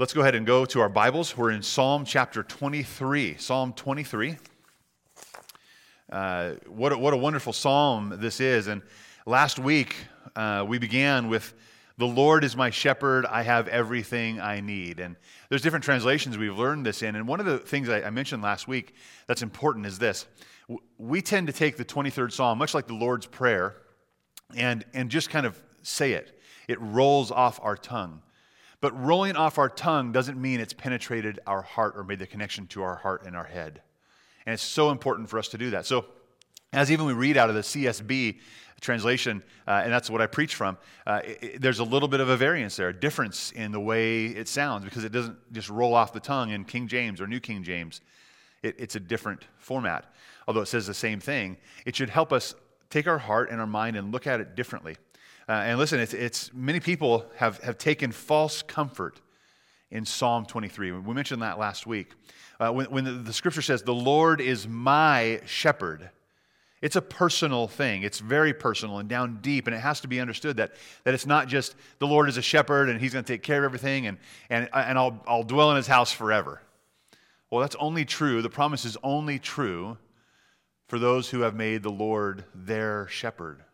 Let's go ahead and go to our Bibles. We're in Psalm chapter 23. Psalm 23. Uh, what, a, what a wonderful psalm this is. And last week, uh, we began with, The Lord is my shepherd, I have everything I need. And there's different translations we've learned this in. And one of the things I, I mentioned last week that's important is this. We tend to take the 23rd Psalm, much like the Lord's Prayer, and, and just kind of say it. It rolls off our tongue. But rolling off our tongue doesn't mean it's penetrated our heart or made the connection to our heart and our head. And it's so important for us to do that. So, as even we read out of the CSB translation, uh, and that's what I preach from, uh, it, it, there's a little bit of a variance there, a difference in the way it sounds because it doesn't just roll off the tongue in King James or New King James. It, it's a different format. Although it says the same thing, it should help us take our heart and our mind and look at it differently. Uh, and listen, it's, it's, many people have, have taken false comfort in Psalm 23. We mentioned that last week. Uh, when, when the, the, scripture says, The Lord is my shepherd, it's a personal thing. It's very personal and down deep, and it has to be understood that, that it's not just the Lord is a shepherd and he's going to take care of everything and, and, and I'll, I'll dwell in his house forever. Well, that's only true. The promise is only true for those who have made the Lord their shepherd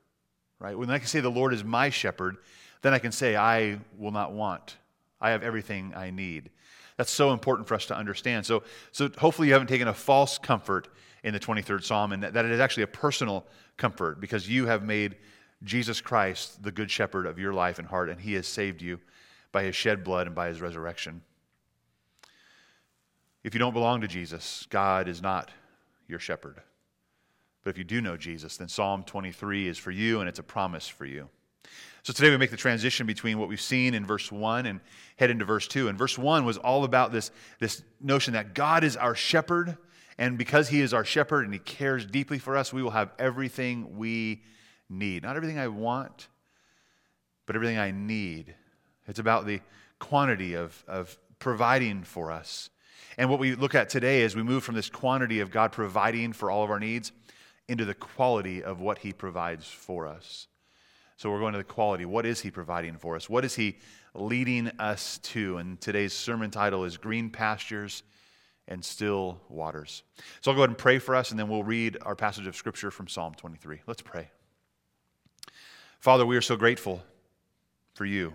right? When I can say the Lord is my shepherd, then I can say I will not want. I have everything I need. That's so important for us to understand. So, so hopefully you haven't taken a false comfort in the 23rd Psalm and that it is actually a personal comfort because you have made Jesus Christ the good shepherd of your life and heart, and he has saved you by his shed blood and by his resurrection. If you don't belong to Jesus, God is not your shepherd. But if you do know Jesus, then Psalm 23 is for you and it's a promise for you. So today we make the transition between what we've seen in verse 1 and head into verse 2. And verse 1 was all about this, this notion that God is our shepherd, and because he is our shepherd and he cares deeply for us, we will have everything we need. Not everything I want, but everything I need. It's about the quantity of, of providing for us. And what we look at today as we move from this quantity of God providing for all of our needs into the quality of what He provides for us. So we're going to the quality. What is He providing for us? What is He leading us to? And today's sermon title is Green Pastures and Still Waters. So I'll go ahead and pray for us, and then we'll read our passage of Scripture from Psalm 23. Let's pray. Father, we are so grateful for you.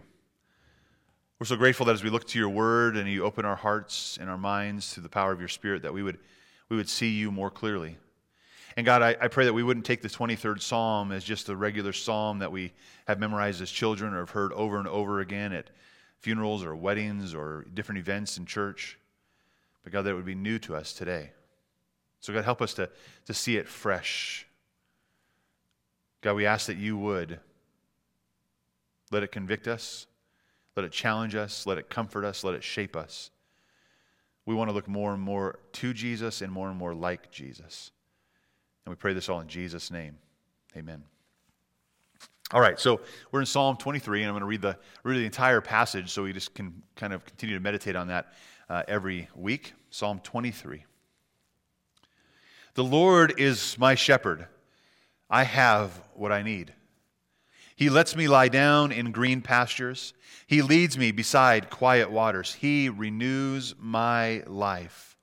We're so grateful that as we look to your word and you open our hearts and our minds through the power of your spirit, that we would, we would see you more clearly. And God, I, I, pray that we wouldn't take the 23rd Psalm as just a regular psalm that we have memorized as children or have heard over and over again at funerals or weddings or different events in church. But God, that it would be new to us today. So, God, help us to, to see it fresh. God, we ask that you would let it convict us, let it challenge us, let it comfort us, let it shape us. We want to look more and more to Jesus and more and more like Jesus. And we pray this all in Jesus' name. Amen. All right, so we're in Psalm 23, and I'm going to read the, read the entire passage so we just can kind of continue to meditate on that uh, every week. Psalm 23. The Lord is my shepherd. I have what I need. He lets me lie down in green pastures. He leads me beside quiet waters. He renews my life.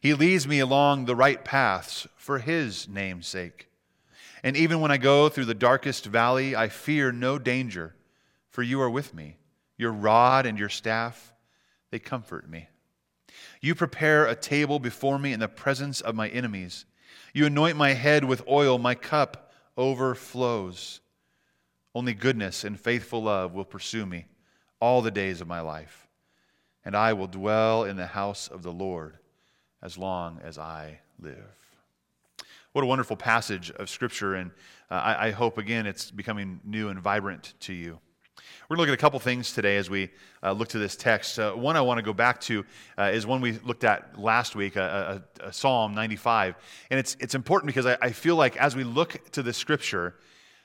He leads me along the right paths for His name's sake. And even when I go through the darkest valley, I fear no danger, for you are with me. Your rod and your staff, they comfort me. You prepare a table before me in the presence of my enemies. You anoint my head with oil, my cup overflows. Only goodness and faithful love will pursue me all the days of my life, and I will dwell in the house of the Lord as long as I live. What a wonderful passage of Scripture, and uh, I, I, hope, again, it's becoming new and vibrant to you. We're going to look at a couple things today as we uh, look to this text. Uh, one I want to go back to uh, is one we looked at last week, a, a, a Psalm 95. And it's, it's important because I, I feel like as we look to the Scripture,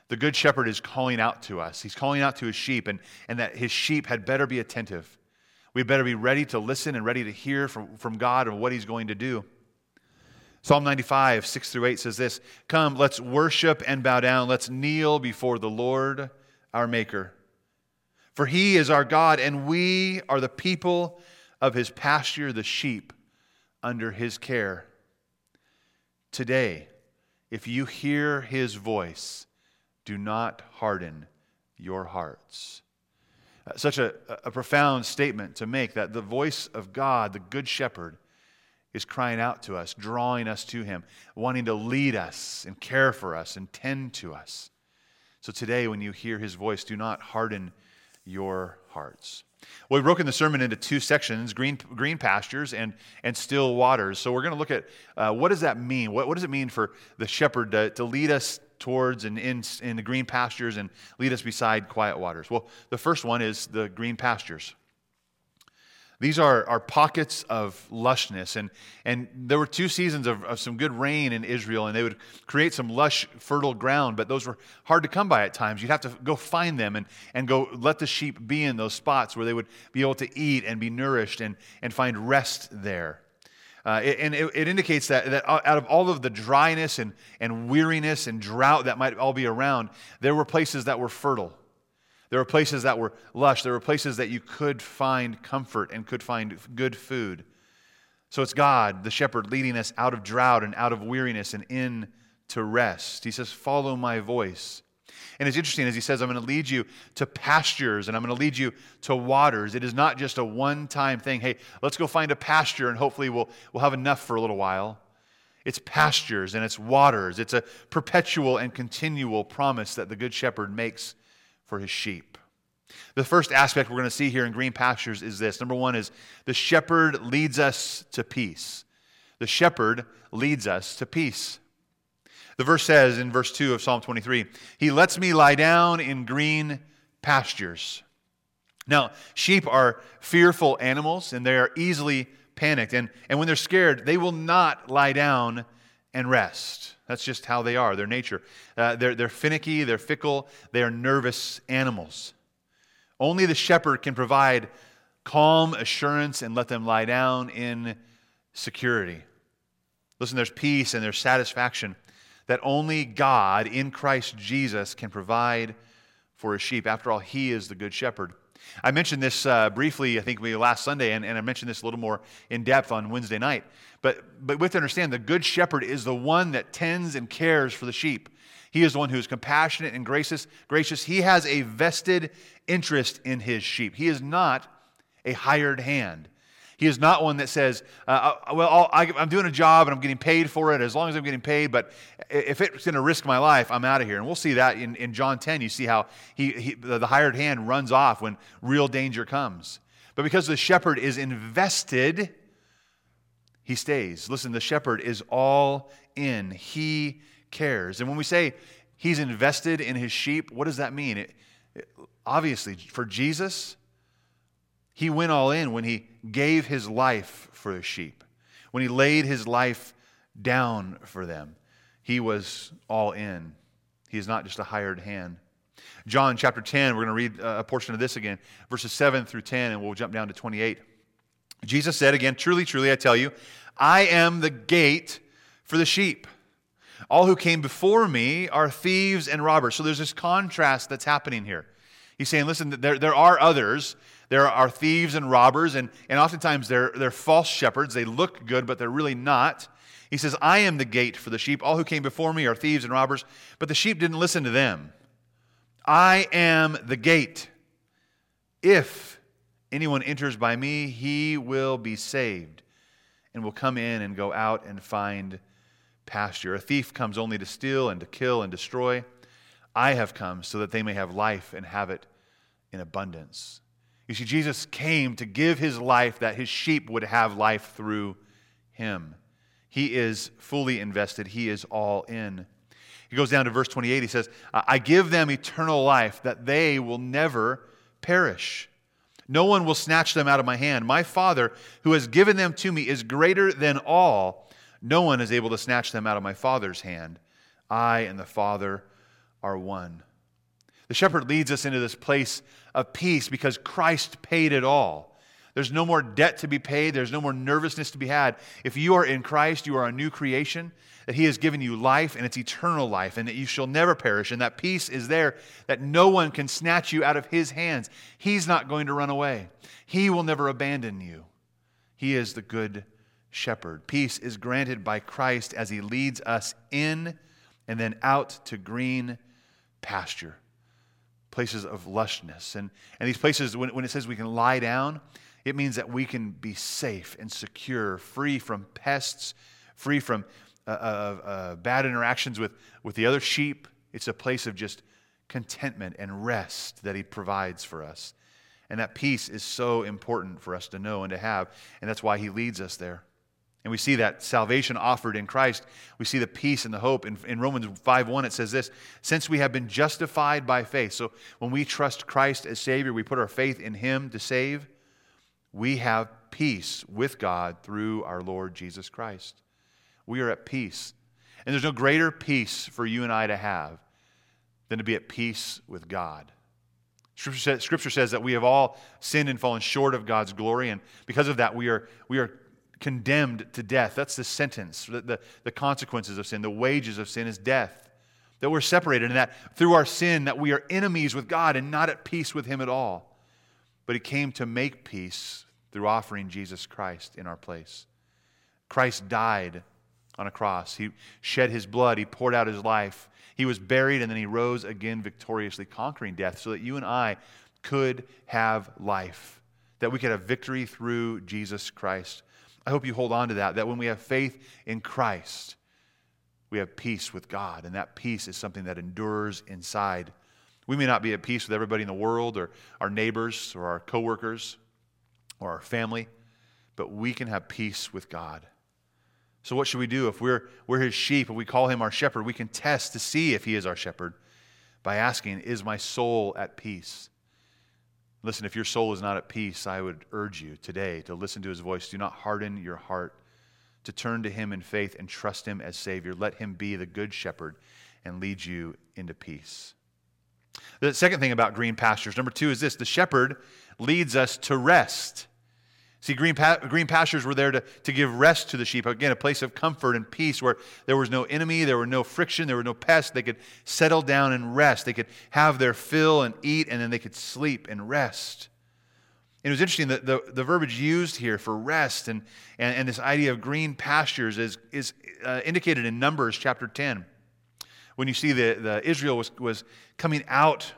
the Good Shepherd is calling out to us. He's calling out to his sheep, and, and that his sheep had better be attentive. We better be ready to listen and ready to hear from, from God and what He's going to do. Psalm 95, 6 through 8 says this Come, let's worship and bow down. Let's kneel before the Lord our Maker. For he is our God, and we are the people of his pasture, the sheep under his care. Today, if you hear his voice, do not harden your hearts. Such a, a profound statement to make that the voice of God, the Good Shepherd, is crying out to us, drawing us to him, wanting to lead us and care for us and tend to us. So today, when you hear his voice, do not harden your hearts. Well, we've broken the sermon into two sections green, green pastures and, and still waters. So we're going to look at uh, what does that mean? What, what does it mean for the shepherd to, to lead us towards and in, in the green pastures and lead us beside quiet waters? Well, the first one is the green pastures. These are, are pockets of lushness. And, and there were two seasons of, of some good rain in Israel, and they would create some lush, fertile ground, but those were hard to come by at times. You'd have to go find them and, and go let the sheep be in those spots where they would be able to eat and be nourished and, and find rest there. Uh, it, and it, it, indicates that, that out of all of the dryness and, and weariness and drought that might all be around, there were places that were fertile. There were places that were lush. There were places that you could find comfort and could find good food. So it's God, the shepherd, leading us out of drought and out of weariness and in to rest. He says, Follow my voice. And it's interesting as he says, I'm going to lead you to pastures and I'm going to lead you to waters. It is not just a one time thing. Hey, let's go find a pasture and hopefully we'll, we'll have enough for a little while. It's pastures and it's waters. It's a perpetual and continual promise that the Good Shepherd makes for his sheep. The first aspect we're going to see here in green pastures is this. Number one is the shepherd leads us to peace. The shepherd leads us to peace. The verse says in verse 2 of Psalm 23 He lets me lie down in green pastures. Now, sheep are fearful animals and they are easily panicked. And, and when they're scared, they will not lie down and rest. That's just how they are, their nature. Uh, they're, they're finicky, they're fickle, they are nervous animals. Only the shepherd can provide calm assurance and let them lie down in security. Listen, there's peace and there's satisfaction that only God in Christ Jesus can provide for his sheep. After all, he is the good shepherd. I mentioned this uh, briefly, I think, we last Sunday, and, and I mentioned this a little more in depth on Wednesday night. But, but we have to understand the good shepherd is the one that tends and cares for the sheep. He is the one who is compassionate and gracious. gracious. He has a vested interest in his sheep. He is not a hired hand. He is not one that says, uh, uh Well, i am doing a job and I'm getting paid for it as long as I'm getting paid, but if it's going to risk my life, I'm out of here. And we'll see that in, in John 10. You see how he, he, the hired hand runs off when real danger comes. But because the shepherd is invested, he stays. Listen, the shepherd is all in, he cares. And when we say he's invested in his sheep, what does that mean? It, it, obviously, for Jesus, he went all in when he gave his life for the sheep, when he laid his life down for them. He was all in. He is not just a hired hand. John chapter 10, we're going to read uh, a portion of this again, verses 7 through 10, and we'll jump down to 28. Jesus said again, Truly, truly, I tell you, I am the gate for the sheep. All who came before me are thieves and robbers. So there's this contrast that's happening here. He's saying, listen, there, there are others there are thieves and robbers, and, and oftentimes they're, they're false shepherds. They look good, but they're really not. He says, I am the gate for the sheep. All who came before me are thieves and robbers, but the sheep didn't listen to them. I am the gate. If anyone enters by me, he will be saved and will come in and go out and find pasture. A thief comes only to steal and to kill and destroy. I have come so that they may have life and have it in abundance. You see, Jesus came to give his life that his sheep would have life through him. He is fully invested, he is all in. He goes down to verse 28. He says, I give them eternal life that they will never perish. No one will snatch them out of my hand. My Father, who has given them to me, is greater than all. No one is able to snatch them out of my Father's hand. I and the Father are one. The shepherd leads us into this place of peace because Christ paid it all. There's no more debt to be paid. There's no more nervousness to be had. If you are in Christ, you are a new creation, that He has given you life, and it's eternal life, and that you shall never perish. And that peace is there, that no one can snatch you out of His hands. He's not going to run away, He will never abandon you. He is the good shepherd. Peace is granted by Christ as He leads us in and then out to green pasture places of lushness. And, and these places, when, when it says we can lie down, it means that we can be safe and secure, free from pests, free from uh, uh, uh, bad interactions with, with the other sheep. It's a place of just contentment and rest that He provides for us. And that peace is so important for us to know and to have. And that's why He leads us there. And we see that salvation offered in Christ. We see the peace and the hope. In, in Romans 5 1, it says this Since we have been justified by faith. So when we trust Christ as Savior, we put our faith in Him to save we have peace with God through our Lord Jesus Christ. We are at peace. And there's no greater peace for you and I to have than to be at peace with God. Scripture says, Scripture says that we have all sinned and fallen short of God's glory, and because of that, we are, we are condemned to death. That's the sentence, the, the, the consequences of sin. The wages of sin is death. That we're separated, and that through our sin, that we are enemies with God and not at peace with Him at all but he came to make peace through offering Jesus Christ in our place. Christ died on a cross. He shed his blood, he poured out his life. He was buried, and then he rose again victoriously, conquering death, so that you and I could have life, that we could have victory through Jesus Christ. I hope you hold on to that, that when we have faith in Christ, we have peace with God, and that peace is something that endures inside we may not be at peace with everybody in the world or our neighbors or our coworkers or our family, but we can have peace with God. So, what should we do if we're, we're his sheep and we call him our shepherd? We can test to see if he is our shepherd by asking, Is my soul at peace? Listen, if your soul is not at peace, I would urge you today to listen to his voice. Do not harden your heart, to turn to him in faith and trust him as Savior. Let him be the good shepherd and lead you into peace. The second thing about green pastures, number two, is this the shepherd leads us to rest. See, green, pa- green pastures were there to, to give rest to the sheep. Again, a place of comfort and peace where there was no enemy, there were no friction, there were no pests. They could settle down and rest. They could have their fill and eat, and then they could sleep and rest. And it was interesting that the, the verbiage used here for rest and, and, and this idea of green pastures is, is uh, indicated in Numbers chapter 10 when you see the, the Israel was, was coming out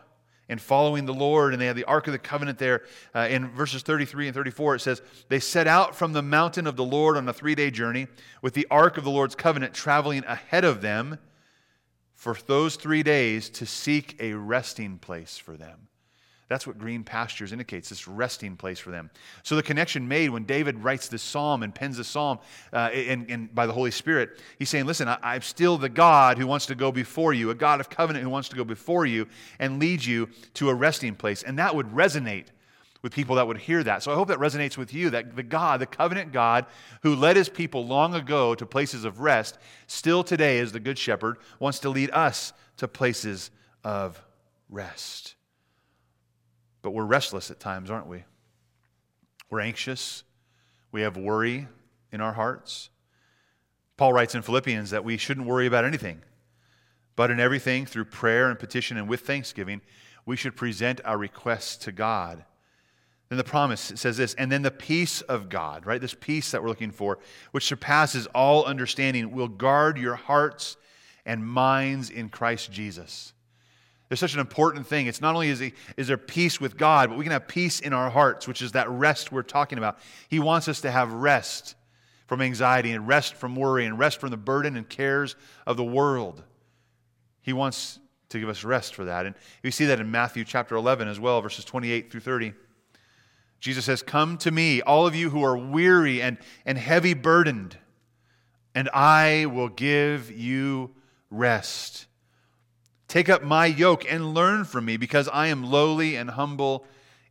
and following the Lord, and they had the Ark of the Covenant there. Uh, in verses 33 and 34, it says, They set out from the mountain of the Lord on a three day journey with the Ark of the Lord's covenant traveling ahead of them for those three days to seek a resting place for them. That's what green pastures indicates, this resting place for them. So the connection made when David writes this psalm and pens the psalm uh, and, and by the Holy Spirit, he's saying, listen, I, am still the God who wants to go before you, a God of covenant who wants to go before you and lead you to a resting place. And that would resonate with people that would hear that. So I hope that resonates with you that the God, the covenant God who led his people long ago to places of rest, still today as the good shepherd wants to lead us to places of rest. But we're restless at times, aren't we? We're anxious. We have worry in our hearts. Paul writes in Philippians that we shouldn't worry about anything, but in everything, through prayer and petition and with thanksgiving, we should present our requests to God. Then the promise says this, and then the peace of God, right? This peace that we're looking for, which surpasses all understanding, will guard your hearts and minds in Christ Jesus. There's such an important thing. It's not only is, he, is there peace with God, but we can have peace in our hearts, which is that rest we're talking about. He wants us to have rest from anxiety and rest from worry and rest from the burden and cares of the world. He wants to give us rest for that. And we see that in Matthew chapter 11 as well, verses 28 through 30. Jesus says, Come to me, all of you who are weary and, and heavy burdened, and I will give you rest. Take up my yoke and learn from me, because I am lowly and humble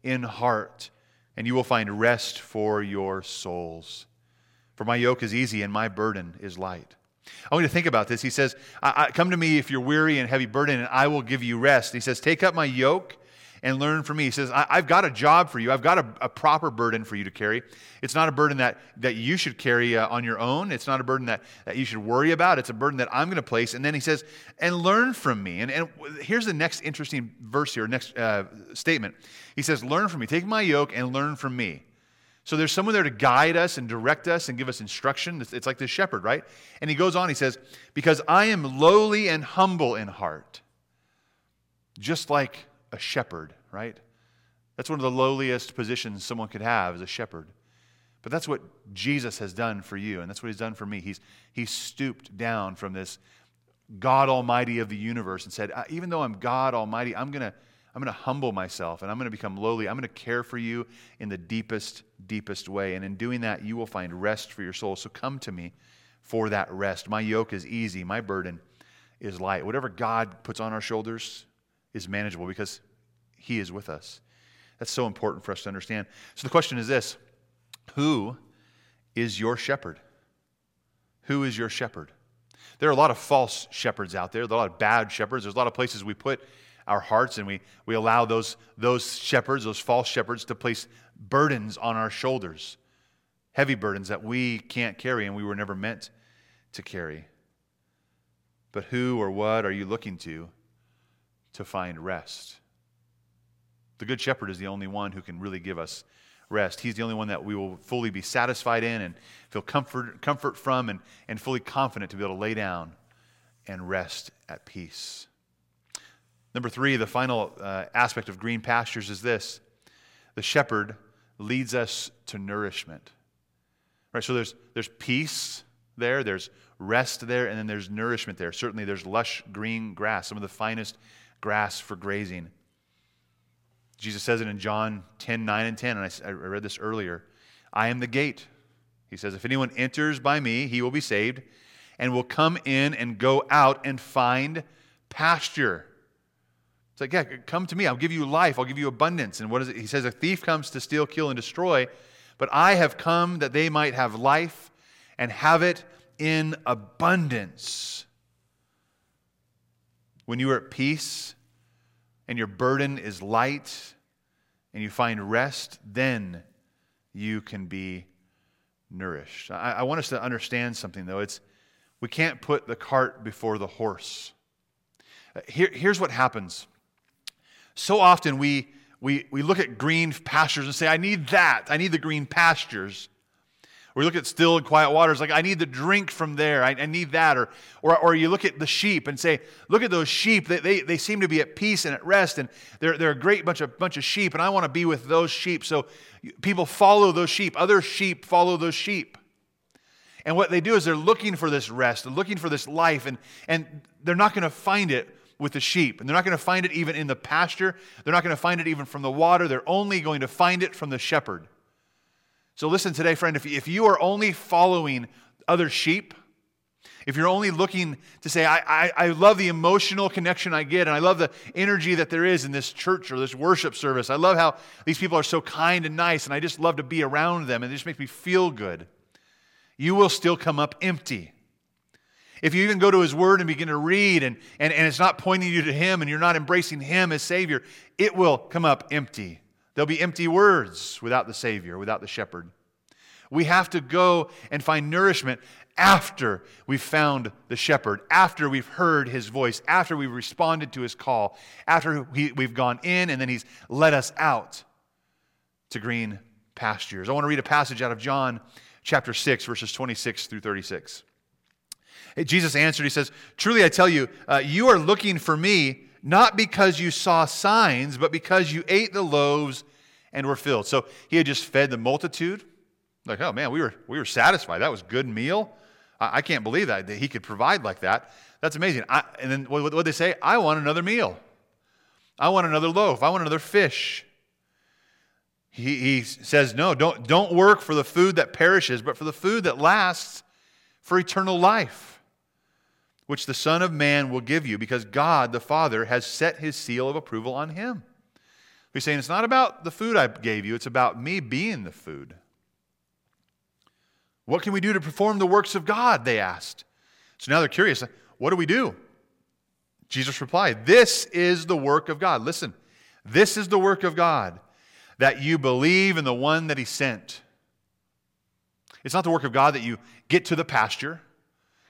in heart, and you will find rest for your souls. For my yoke is easy and my burden is light. I want you to think about this. He says, Come to me if you're weary and heavy burden, and I will give you rest. He says, Take up my yoke and learn from me. He says, I, have got a job for you. I've got a, a, proper burden for you to carry. It's not a burden that, that you should carry uh, on your own. It's not a burden that, that you should worry about. It's a burden that I'm going to place. And then he says, and learn from me. And, and here's the next interesting verse here, next uh, statement. He says, learn from me. Take my yoke and learn from me. So there's someone there to guide us and direct us and give us instruction. It's, it's like the shepherd, right? And he goes on, he says, Because I am lowly and humble in heart, just like a shepherd, right? That's one of the lowliest positions someone could have as a shepherd. But that's what Jesus has done for you, and that's what he's done for me. He's, he's stooped down from this God Almighty of the universe and said, Even though I'm God Almighty, I'm going to I'm going to humble myself and I'm going to become lowly. I'm going to care for you in the deepest, deepest way. And in doing that, you will find rest for your soul. So come to me for that rest. My yoke is easy, my burden is light. Whatever God puts on our shoulders, is manageable because He is with us. That's so important for us to understand. So the question is this Who is your shepherd? Who is your shepherd? There are a lot of false shepherds out there. There are a lot of bad shepherds. There's a lot of places we put our hearts and we, we allow those, those shepherds, those false shepherds, to place burdens on our shoulders, heavy burdens that we can't carry and we were never meant to carry. But who or what are you looking to to find rest. The Good Shepherd is the only one who can really give us rest. He's the only one that we will fully be satisfied in and feel comfort, comfort from and, and fully confident to be able to lay down and rest at peace. Number three, the final uh, aspect of green pastures is this the shepherd leads us to nourishment. Right, so there's, there's peace there, there's rest there, and then there's nourishment there. Certainly, there's lush green grass, some of the finest grass for grazing. Jesus says it in John 10 9 and 10, and I, I read this earlier. I am the gate. He says, If anyone enters by me, he will be saved and will come in and go out and find pasture. It's like, yeah, come to me. I'll give you life. I'll give you abundance. And what is it? He says, A thief comes to steal, kill, and destroy, but I have come that they might have life and have it in abundance. When you are at peace and your burden is light and you find rest, then you can be nourished. I, I want us to understand something, though. It's, we can't put the cart before the horse. Uh, here, here's what happens. So often we, we, we look at green pastures and say, I need that. I need the green pastures. Or you look at still and quiet waters, like, I need the drink from there. I, I, need that. Or, or, or you look at the sheep and say, look at those sheep. They, they, they seem to be at peace and at rest, and they're, they're a great bunch of, bunch of sheep, and I want to be with those sheep. So people follow those sheep. Other sheep follow those sheep. And what they do is they're looking for this rest, they're looking for this life, and, and they're not going to find it with the sheep. And they're not going to find it even in the pasture, they're not going to find it even from the water. They're only going to find it from the shepherd. So listen today, friend, if, if you are only following other sheep, if you're only looking to say, I, I, I, love the emotional connection I get, and I love the energy that there is in this church or this worship service, I love how these people are so kind and nice, and I just love to be around them, and it just makes me feel good, you will still come up empty. If you even go to his word and begin to read, and, and, and it's not pointing you to him, and you're not embracing him as Savior, it will come up empty. There'll be empty words without the Savior, without the shepherd. We have to go and find nourishment after we've found the shepherd, after we've heard his voice, after we've responded to his call, after we, we've gone in and then he's led us out to green pastures. I want to read a passage out of John chapter 6, verses 26 through 36. Jesus answered, He says, Truly I tell you, uh, you are looking for me not because you saw signs, but because you ate the loaves and were filled. So he had just fed the multitude. Like, oh man, we were, we were satisfied. That was good meal. I, I can't believe that, that he could provide like that. That's amazing. I, and then what did they say? I want another meal. I want another loaf. I want another fish. He, he says, no, don't, don't work for the food that perishes, but for the food that lasts for eternal life which the Son of Man will give you, because God the Father has set his seal of approval on him. He's saying it's not about the food I gave you, it's about me being the food. What can we do to perform the works of God? They asked. So now they're curious. What do we do? Jesus replied, This is the work of God. Listen, This is the work of God, that you believe in the one that he sent. It's not the work of God that you get to the pasture.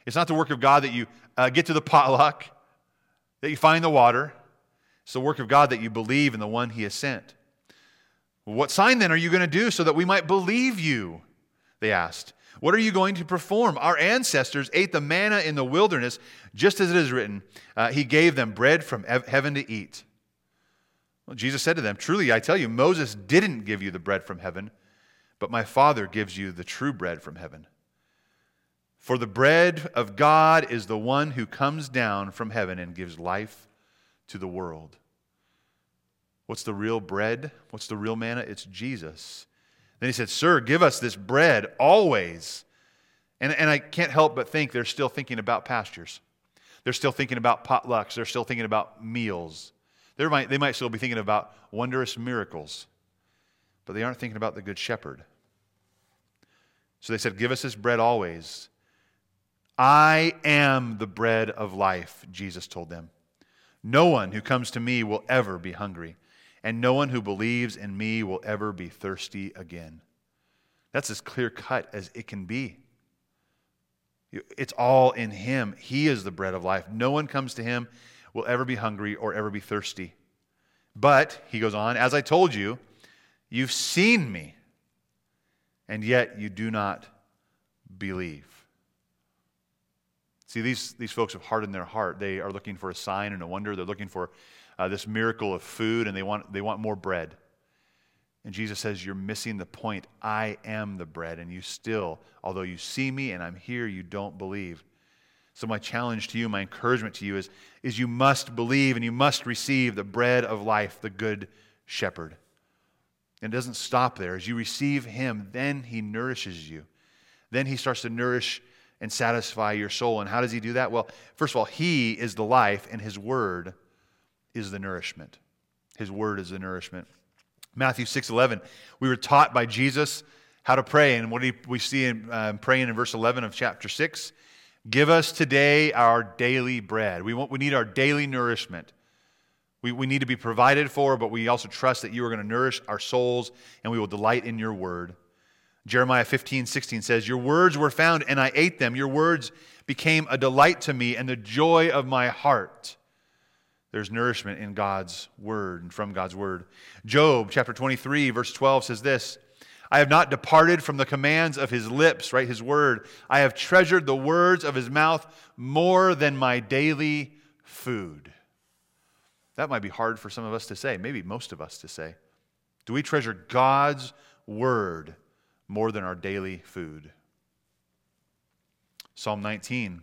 It's not the work of God that you uh, get to the potluck, that you find the water. It's the work of God that you believe in the one he has sent. What sign then are you going to do so that we might believe you? They asked. What are you going to perform? Our ancestors ate the manna in the wilderness, just as it is written, uh, He gave them bread from heaven to eat. Well, Jesus said to them, Truly, I tell you, Moses didn't give you the bread from heaven, but my Father gives you the true bread from heaven. For the bread of God is the one who comes down from heaven and gives life to the world. What's the real bread? What's the real manna? It's Jesus. Then he said, Sir, give us this bread always. And, and I can't help but think they're still thinking about pastures. They're still thinking about potlucks. They're still thinking about meals. They might, they might still be thinking about wondrous miracles, but they aren't thinking about the Good Shepherd. So they said, Give us this bread always. I am the bread of life, Jesus told them. No one who comes to me will ever be hungry, and no one who believes in me will ever be thirsty again. That's as clear cut as it can be. It's all in Him. He is the bread of life. No one comes to Him will ever be hungry or ever be thirsty. But, he goes on, as I told you, you've seen me, and yet you do not believe. See, these, these folks have hardened their heart. They are looking for a sign and a wonder. They're looking for uh, this miracle of food, and they want, they want more bread. And Jesus says, You're missing the point. I am the bread, and you still, although you see me and I'm here, you don't believe. So, my challenge to you, my encouragement to you is, is you must believe and you must receive the bread of life, the good shepherd. And it doesn't stop there. As you receive him, then he nourishes you. Then he starts to nourish and satisfy your soul. And how does he do that? Well, first of all, he is the life, and his word is the nourishment. His word is the nourishment. Matthew 6 11, we were taught by Jesus how to pray. And what do we see in uh, praying in verse 11 of chapter 6? Give us today our daily bread. We, want, we need our daily nourishment. We, we need to be provided for, but we also trust that you are going to nourish our souls and we will delight in your word. Jeremiah 15, 16 says, Your words were found, and I ate them. Your words became a delight to me and the joy of my heart. There's nourishment in God's word and from God's word. Job chapter 23, verse 12 says this I have not departed from the commands of his lips, right? His word. I have treasured the words of his mouth more than my daily food. That might be hard for some of us to say, maybe most of us to say. Do we treasure God's word more than our daily food. Psalm 19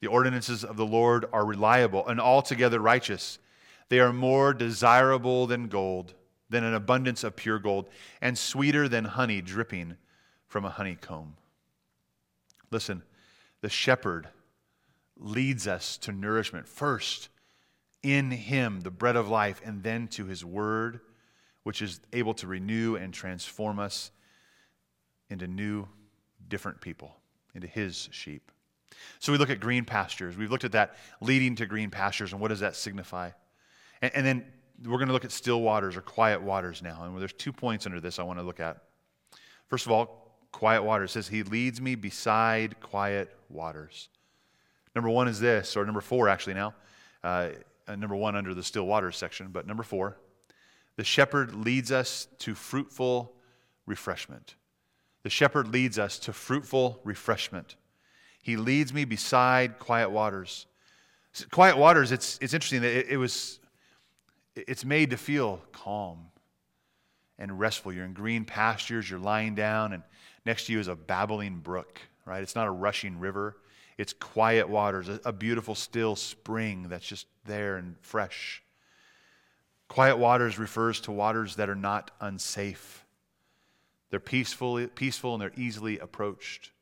The ordinances of the Lord are reliable and altogether righteous. They are more desirable than gold, than an abundance of pure gold, and sweeter than honey dripping from a honeycomb. Listen, the shepherd leads us to nourishment first in him, the bread of life, and then to his word, which is able to renew and transform us into new, different people, into his sheep. So we look at green pastures. We've looked at that leading to green pastures, and what does that signify? And, and then we're going to look at still waters or quiet waters now. And there's two points under this I want to look at. First of all, quiet waters. It says, He leads me beside quiet waters. Number one is this, or number four actually now. Uh, number one under the still waters section, but number four, the shepherd leads us to fruitful refreshment. The shepherd leads us to fruitful refreshment. He leads me beside quiet waters. Quiet waters, it's, it's interesting that it, it was, it's made to feel calm and restful. You're in green pastures, you're lying down, and next to you is a babbling brook, right? It's not a rushing river. It's quiet waters, a, a beautiful, still spring that's just there and fresh. Quiet waters refers to waters that are not unsafe they're peaceful, peaceful and they're easily approached.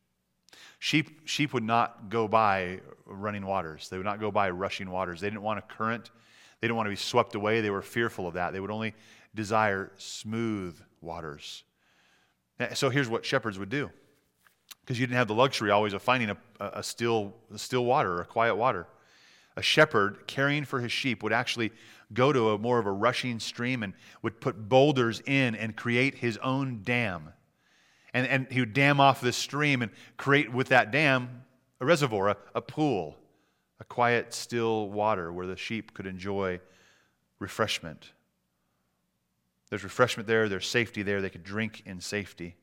Sheep, sheep would not go by running waters. They would not go by rushing waters. They didn't want a current. They didn't want to be swept away. They were fearful of that. They would only desire smooth waters. Eh, so here's what shepherds would do. Because you didn't have the luxury always of finding a, a, still, a still water a quiet water. A shepherd caring for his sheep would actually go to a more of a rushing stream and would put boulders in and create his own dam. And, and he would dam off this stream and create with that dam a reservoir, a, a pool, a quiet, still water where the sheep could enjoy refreshment. There's refreshment there, there's safety there, they could drink in safety.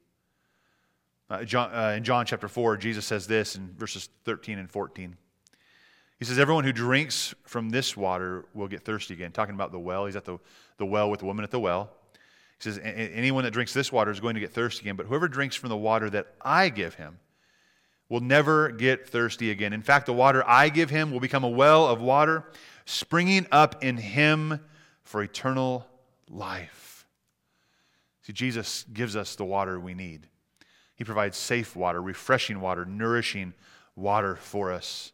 Uh, John, uh, in John chapter 4, Jesus says this in verses 13 and 14. He says, Everyone who drinks from this water will get thirsty again. Talking about the well. He's at the, the well with the woman at the well. He says, Anyone that drinks this water is going to get thirsty again, but whoever drinks from the water that I give him will never get thirsty again. In fact, the water I give him will become a well of water springing up in him for eternal life. See, Jesus gives us the water we need. He provides safe water, refreshing water, nourishing water for us,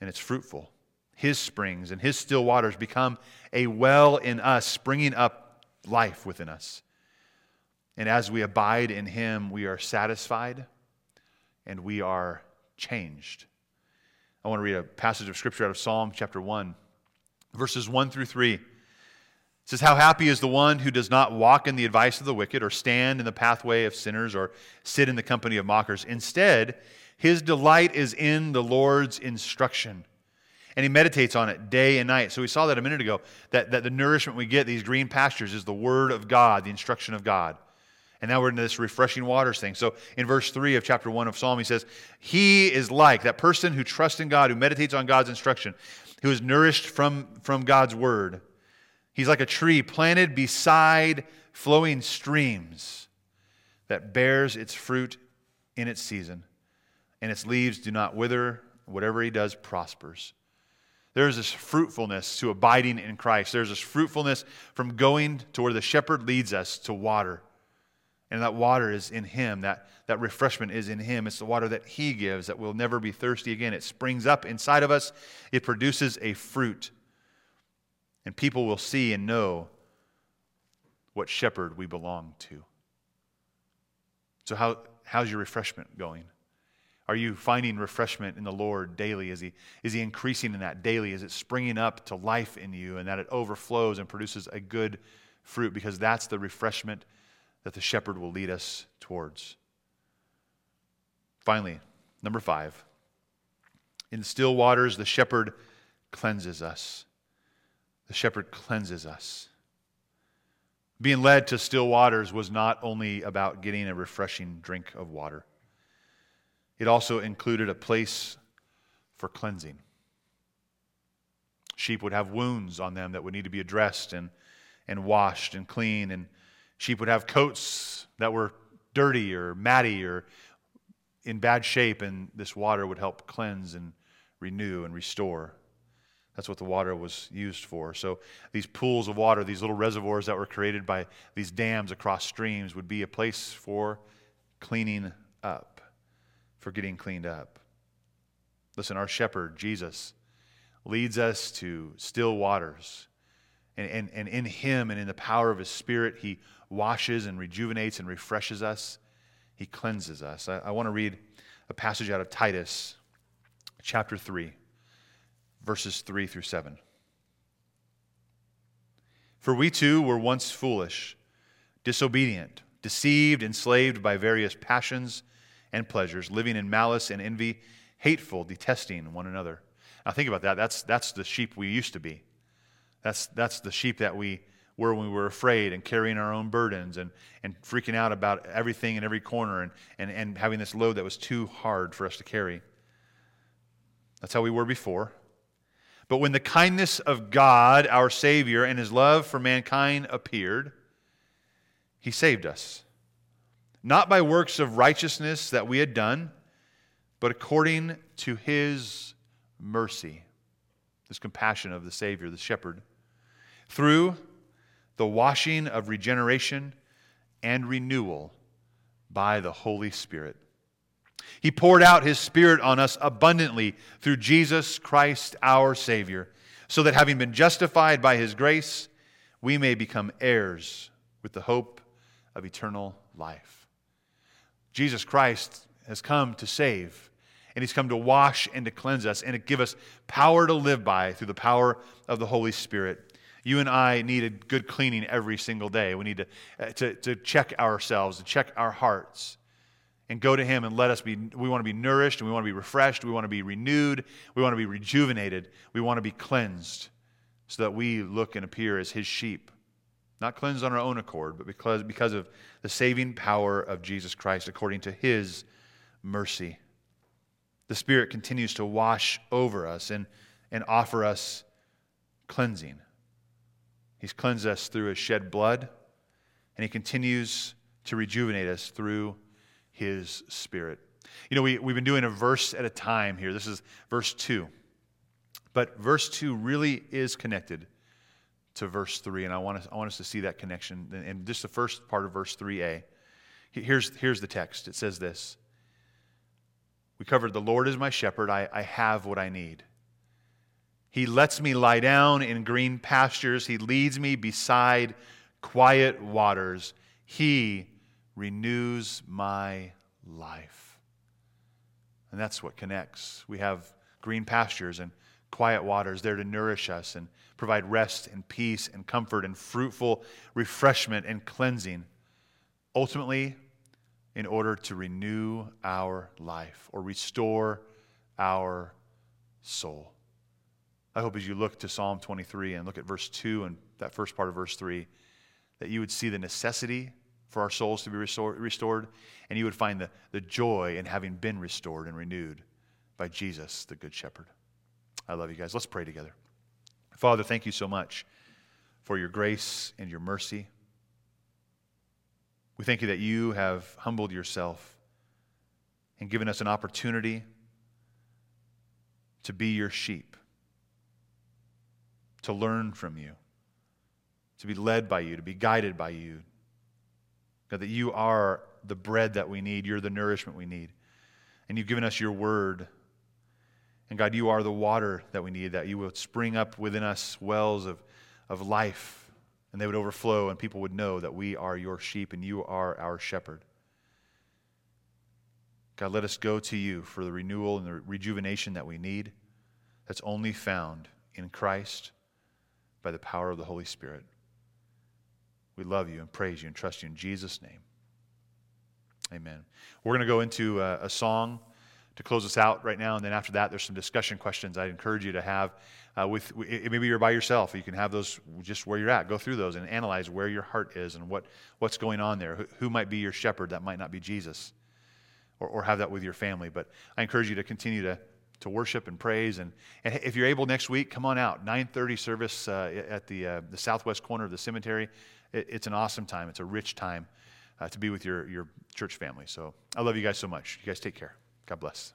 and it's fruitful. His springs and His still waters become a well in us, springing up life within us. And as we abide in Him, we are satisfied and we are changed. I want to read a passage of Scripture out of Psalm chapter 1, verses 1 through 3. It says, How happy is the one who does not walk in the advice of the wicked, or stand in the pathway of sinners, or sit in the company of mockers. Instead, his delight is in the Lord's instruction, and he meditates on it day and night. So we saw that a minute ago, that, that the nourishment we get, these green pastures, is the word of God, the instruction of God. And now we're into this refreshing waters thing. So in verse 3 of chapter 1 of Psalm, he says, He is like that person who trusts in God, who meditates on God's instruction, who is nourished from, from God's word. He's like a tree planted beside flowing streams that bears its fruit in its season, and its leaves do not wither. Whatever he does prospers. There's this fruitfulness to abiding in Christ. There's this fruitfulness from going to where the shepherd leads us to water. And that water is in him. That, that refreshment is in him. It's the water that he gives that will never be thirsty again. It springs up inside of us, it produces a fruit and people will see and know what shepherd we belong to. So, how, how's your refreshment going? Are you finding refreshment in the Lord daily? Is he, is he increasing in that daily? Is it springing up to life in you and that it overflows and produces a good fruit? Because that's the refreshment that the shepherd will lead us towards. Finally, number five, in still waters, the shepherd cleanses us the shepherd cleanses us. Being led to still waters was not only about getting a refreshing drink of water, it also included a place for cleansing. Sheep would have wounds on them that would need to be addressed and, and washed and clean, and sheep would have coats that were dirty or matty or in bad shape, and this water would help cleanse and renew and restore. That's what the water was used for. So these pools of water, these little reservoirs that were created by these dams across streams, would be a place for cleaning up, for getting cleaned up. Listen, our shepherd, Jesus, leads us to still waters. And, and, and in him and in the power of his spirit, he washes and rejuvenates and refreshes us. He cleanses us. I, I want to read a passage out of Titus chapter 3 verses 3 through 7. For we too were once foolish, disobedient, deceived, enslaved by various passions and pleasures, living in malice and envy, hateful, detesting one another. Now think about that. That's, that's the sheep we used to be. That's, that's the sheep that we were when we were afraid and carrying our own burdens and, and freaking out about everything in every corner and, and, and having this load that was too hard for us to carry. That's how we were before. But when the kindness of God, our Savior, and his love for mankind appeared, he saved us. Not by works of righteousness that we had done, but according to his mercy, this compassion of the Savior, the shepherd, through the washing of regeneration and renewal by the Holy Spirit he poured out His Spirit on us abundantly through Jesus Christ our Savior, so that having been justified by His grace, we may become heirs with the hope of eternal life. Jesus Christ has come to save, and He's come to wash and to cleanse us and to give us power to live by through the power of the Holy Spirit. You and I need a good cleaning every single day. We need to, uh, to, to check ourselves, to check our hearts, and go to Him and let us be. We want to be nourished, and we want to be refreshed, we want to be renewed, we want to be rejuvenated, we want to be cleansed so that we look and appear as His sheep. Not cleansed on our own accord, but because, because of the saving power of Jesus Christ according to His mercy. The Spirit continues to wash over us and, and offer us cleansing. He's cleansed us through his shed blood, and he continues to rejuvenate us through his spirit. You know, we, we've been doing a verse at a time here. This is verse 2. But verse 2 really is connected to verse 3, and I want, us, I want us to see that connection. And just the first part of verse 3a. Here's, here's the text it says this We covered, The Lord is my shepherd, I, I have what I need. He lets me lie down in green pastures. He leads me beside quiet waters. He renews my life. And that's what connects. We have green pastures and quiet waters there to nourish us and provide rest and peace and comfort and fruitful refreshment and cleansing. Ultimately, in order to renew our life or restore our soul. I hope as you look to Psalm 23 and look at verse 2 and that first part of verse 3, that you would see the necessity for our souls to be restored, and you would find the, the joy in having been restored and renewed by Jesus, the Good Shepherd. I love you guys. Let's pray together. Father, thank you so much for your grace and your mercy. We thank you that you have humbled yourself and given us an opportunity to be your sheep to learn from you, to be led by you, to be guided by you. God, that you are the bread that we need, you're the nourishment we need. And you've given us your word. And God, you are the water that we need, that you would spring up within us wells of, of life, and they would overflow, and people would know that we are your sheep and you are our shepherd. God, let us go to you for the renewal and the rejuvenation that we need that's only found in Christ by the power of the Holy Spirit. We love you and praise you and trust you in Jesus' name. Amen. We're going to go into a, a song to close us out right now, and then after that, there's some discussion questions I'd encourage you to have. Uh, with maybe you're by yourself, you can have those just where you're at. Go through those and analyze where your heart is and what, what's going on there. Who, who might be your shepherd? That might not be Jesus, or, or have that with your family. But I encourage you to continue to to worship and praise. And, and if you're able next week, come on out. 9:30 service uh, at the uh, the southwest corner of the cemetery. It, it's an awesome time. It's a rich time uh, to be with your your church family. So I love you guys so much. You guys take care. God bless.